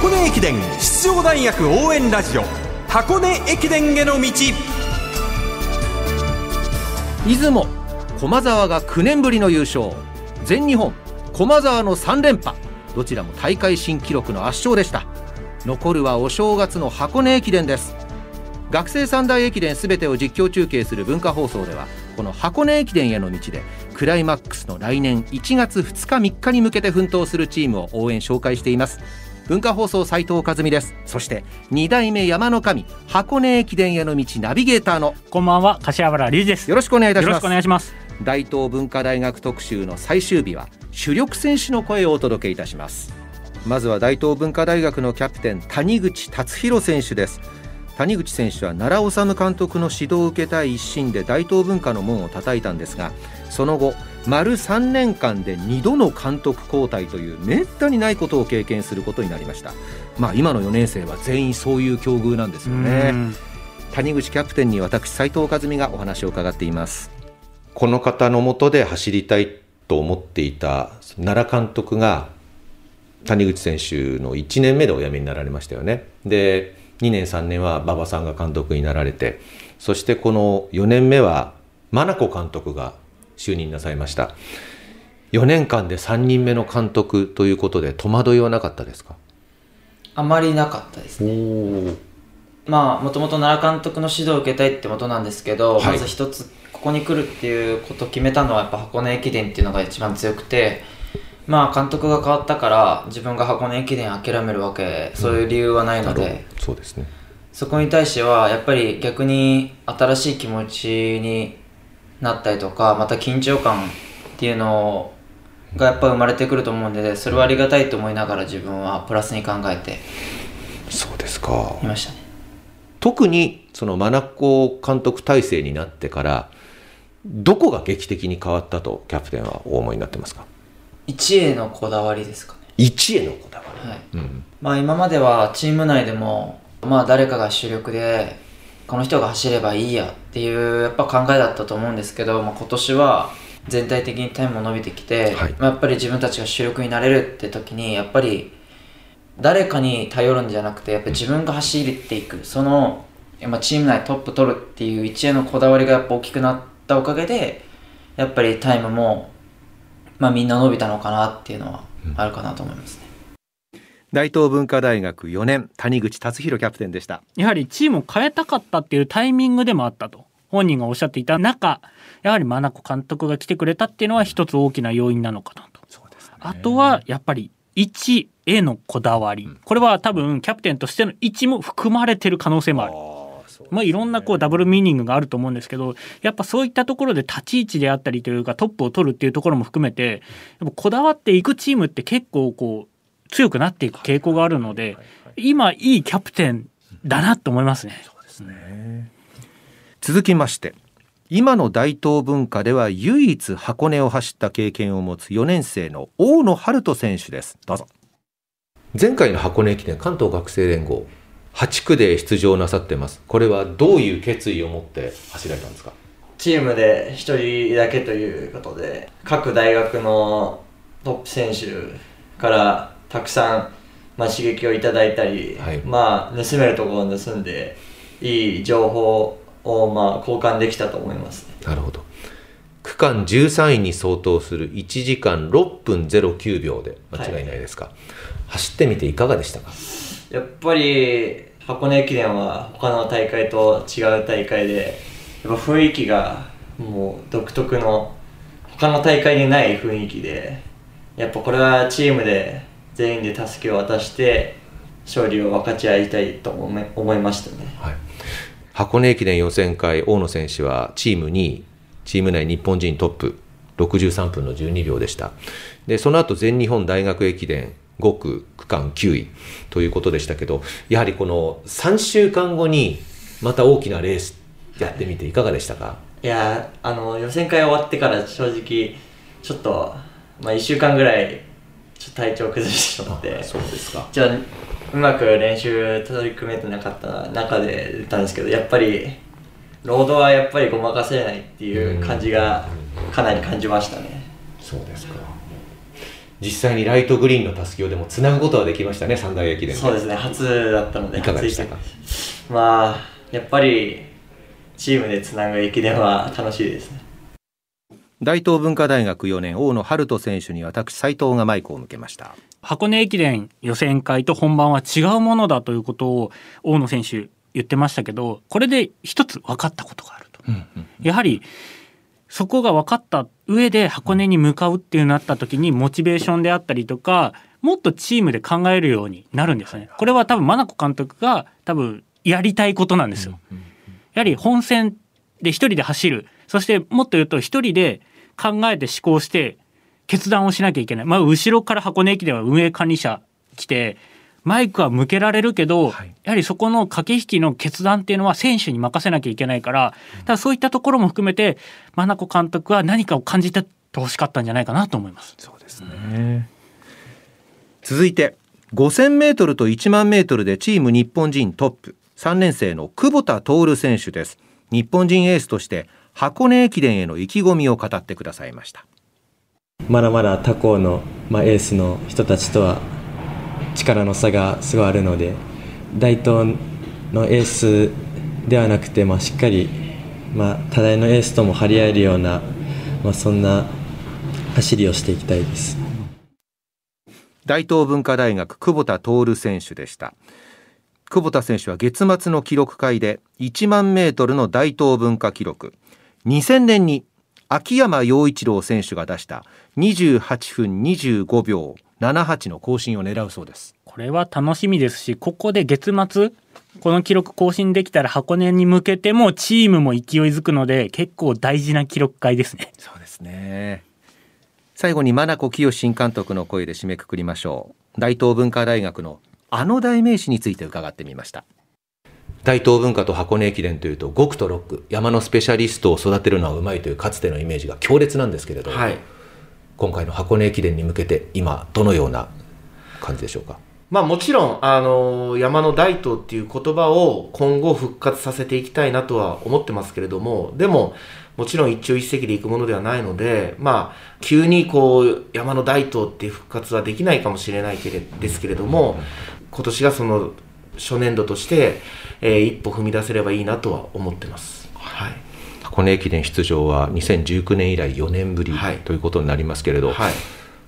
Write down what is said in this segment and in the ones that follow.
箱根駅伝出場大学応援ラジオ。箱根駅伝への道。出雲駒沢が9年ぶりの優勝。全日本駒沢の3連覇。どちらも大会新記録の圧勝でした。残るはお正月の箱根駅伝です。学生三大駅伝すべてを実況中継する文化放送ではこの箱根駅伝への道でクライマックスの来年1月2日3日に向けて奮闘するチームを応援紹介しています。文化放送斉藤和美です。そして2代目山の神箱根駅伝への道ナビゲーターのこんばんは柏原隆二です。よろしくお願いいたしよろしますくお願いします。大東文化大学特集の最終日は主力選手の声をお届けいたします。まずは大東文化大学のキャプテン谷口達弘選手です。谷口選手は奈良治監督の指導を受けたい一心で大東文化の門を叩いたんですがその後丸3年間で2度の監督交代というめったにないことを経験することになりました。まあ今の4年生は全員そういう境遇なんですよね。うん。谷口キャプテンに私斉藤和美がお話を伺っています。この方のもとで走りたいと思っていた奈良監督が谷口選手の1年目でお辞めになられましたよね。で2年3年は馬場さんが監督になられてそしてこの4年目は真名子監督が就任なさいました。4年間で3人目の監督ということで戸惑いはなかったですか？あまりなかったですね。まあ、もともと奈良監督の指導を受けたいってことなんですけど、はい。まず一つ、ここに来るっていうことを決めたのは、やっぱ箱根駅伝っていうのが一番強くて、まあ、監督が変わったから、自分が箱根駅伝諦めるわけ、そういう理由はないので、そうですね。そこに対しては、やっぱり逆に新しい気持ちになったりとか、また緊張感っていうのがやっぱ生まれてくると思うんで、それはありがたいと思いながら自分はプラスに考えてそうですかいましたね。特にその真名子監督体制になってからどこが劇的に変わったとキャプテンはお思いになってますか？1へのこだわりですかね。1へのこだわはい。り、うん、まあ今まではチーム内でも、まあ誰かが主力で、この人が走ればいいやっていうやっぱ考えだったと思うんですけど、まあ、今年は全体的にタイムも伸びてきて、はいまあ、やっぱり自分たちが主力になれるって時に、やっぱり誰かに頼るんじゃなくて、やっぱり自分が走っていく、その、まあ、チーム内トップ取るっていう一へのこだわりがやっぱ大きくなったおかげで、やっぱりタイムも、まあみんな伸びたのかなっていうのはあるかなと思いますね。大東文化大学4年谷口達弘キャプテンでした。やはりチームを変えたかったっていうタイミングでもあったと。本人がおっしゃっていた中やはり真名子監督が来てくれたっていうのは一つ大きな要因なのかなと。そうですね。あとはやっぱり1へのこだわり。これは多分キャプテンとしての位置も含まれてる可能性もある。まあ、いろんなこうダブルミーニングがあると思うんですけどやっぱそういったところで立ち位置であったりというかトップを取るっていうところも含めてやっぱこだわっていくチームって結構こう強くなっていく傾向があるので今いいキャプテンだなと思いますね。続きまして今の大東文化では唯一箱根を走った経験を持つ4年生の大野春人選手です。どうぞ。前回の箱根駅伝関東学生連合8区で出場なさってます。これはどういう決意を持って走られたんですか？チームで一人だけということで各大学のトップ選手からたくさん、まあ、刺激をいただいたり、はい。まあ、盗めるところを盗んでいい情報を、まあ、交換できたと思います。ねなるほど。区間13位に相当する1時間6分09秒で間違いないですか、走ってみていかがでしたか？やっぱり箱根駅伝は他の大会と違う大会でやっぱ雰囲気がもう独特の他の大会にない雰囲気でやっぱこれはチームで全員で助けを渡して勝利を分かち合いたいと思い思いましたね。はい、箱根駅伝予選会大野選手はチーム2位チーム内日本人トップ63分の12秒でした。でその後全日本大学駅伝5区区間9位ということでしたけどやはりこの3週間後にまた大きなレースやってみていかがでしたか、い。やーあの予選会終わってから正直ちょっと、まあ、1週間ぐらいちょっと体調崩してしまって。そうですか。じゃあうまく練習取り組めてなかった中で出たんですけどやっぱりロードはやっぱりごまかせないっていう感じがかなり感じましたね。そうですか。実際にライトグリーンのたすきをでもつなぐことはできましたね三大駅伝そうですね。初だったのでいかがでしたか？まあやっぱりチームでつなぐ駅伝は楽しいですね大東文化大学4年大野春人選手に私斉藤がマイクを向けました。箱根駅伝予選会と本番は違うものだということを大野選手言ってましたけどこれで一つ分かったことがあると、やはりそこが分かった上で箱根に向かうっていうなった時にモチベーションであったりとかもっとチームで考えるようになるんですよね。これは多分真名子監督が多分やりたいことなんですよ、やはり本戦で一人で走るそしてもっと言うと一人で考えて思考して決断をしなきゃいけない、まあ、後ろから箱根駅伝は運営管理者来てマイクは向けられるけど、はい。やはりそこの駆け引きの決断っていうのは選手に任せなきゃいけないからただそういったところも含めて真名子監督は何かを感じてほしかったんじゃないかなと思います。そうですね。続いて 5000m と1万 m でチーム日本人トップ。3年生の久保田徹選手です。日本人エースとして箱根駅伝への意気込みを語ってくださいました。まだまだ他校の、まあ、エースの人たちとは力の差がすごいあるので大東のエースではなくて、まあ、しっかり、まあ、多大のエースとも張り合えるような、まあ、そんな走りをしていきたいです。大東文化大学久保田徹選手でした。久保田選手は月末の記録会で1万メートルの大東文化記録2000年に秋山陽一郎選手が出した28分25秒78の更新を狙うそうです。これは楽しみですしここで月末この記録更新できたら箱根に向けてもチームも勢いづくので結構大事な記録会ですね。そうですね。最後に真名子清新監督の声で締めくくりましょう。大東文化大学のあの代名詞について伺ってみました大東文化と箱根駅伝というと5区と6区山のスペシャリストを育てるのはうまいというかつてのイメージが強烈なんですけれど、はい。今回の箱根駅伝に向けて今どのような感じでしょうか？まあもちろん、あの山の大東っていう言葉を今後復活させていきたいなとは思ってますけれども、でも、もちろん一朝一夕でいくものではないので、まあ、急にこう、山の大東っていう復活はできないかもしれないけれですけれども、今年がその初年度として、えー一歩踏み出せればいいなとは思ってます。はい。箱根駅伝出場は2019年以来4年ぶりはいということになりますけれど、はい。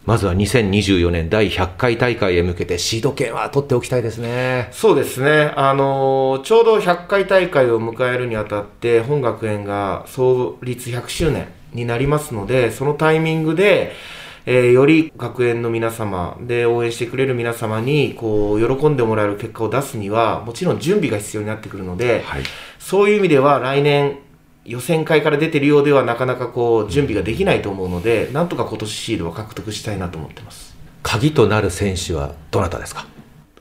まずは2024年第100回大会へ向けてシード権は取っておきたいですねそうですね、あのーちょうど100回大会を迎えるにあたって、本学園が創立100周年になりますので、そのタイミングで、えーより学園の皆様で応援してくれる皆様にこう喜んでもらえる結果を出すにはもちろん準備が必要になってくるので、はいそういう意味では来年予選会から出てるようではなかなかこう準備ができないと思うのでなんとか今年シードを獲得したいなと思ってます。鍵となる選手はどなたですか？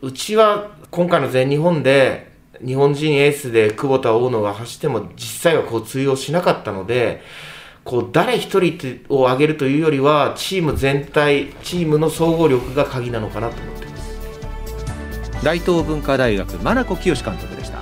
うちは今回の全日本で日本人エースで久保田大野が走っても実際はこう通用しなかったのでこう誰一人を挙げるというよりはチーム全体チームの総合力が鍵なのかなと思ってます。大東文化大学真名子清監督でした。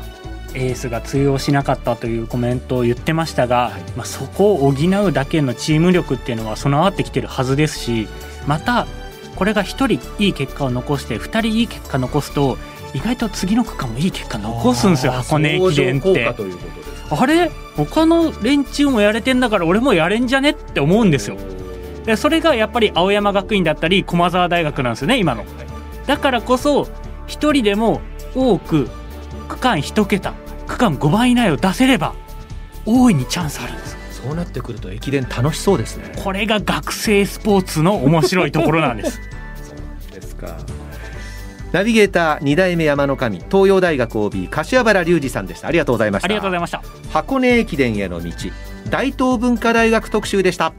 エースが通用しなかったというコメントを言ってましたが、まあ、そこを補うだけのチーム力っていうのは備わってきてるはずですしまたこれが1人いい結果を残して2人いい結果残すと意外と次の区間もいい結果残すんですよ箱根駅伝って。ということですあれ？他の連中もやれてんだから俺もやれんじゃねって思うんですよ。でそれがやっぱり青山学院だったり駒澤大学なんですよね今の。だからこそ一人でも多く区間1桁区間5番以内を出せれば大いにチャンスあるんです。よそうなってくると駅伝楽しそうですね。これが学生スポーツの面白いところなんです。ですかナビゲーター2代目山の神東洋大学 OB 柏原隆二さんでした。ありがとうございました。ありがとうございました。箱根駅伝への道大東文化大学特集でした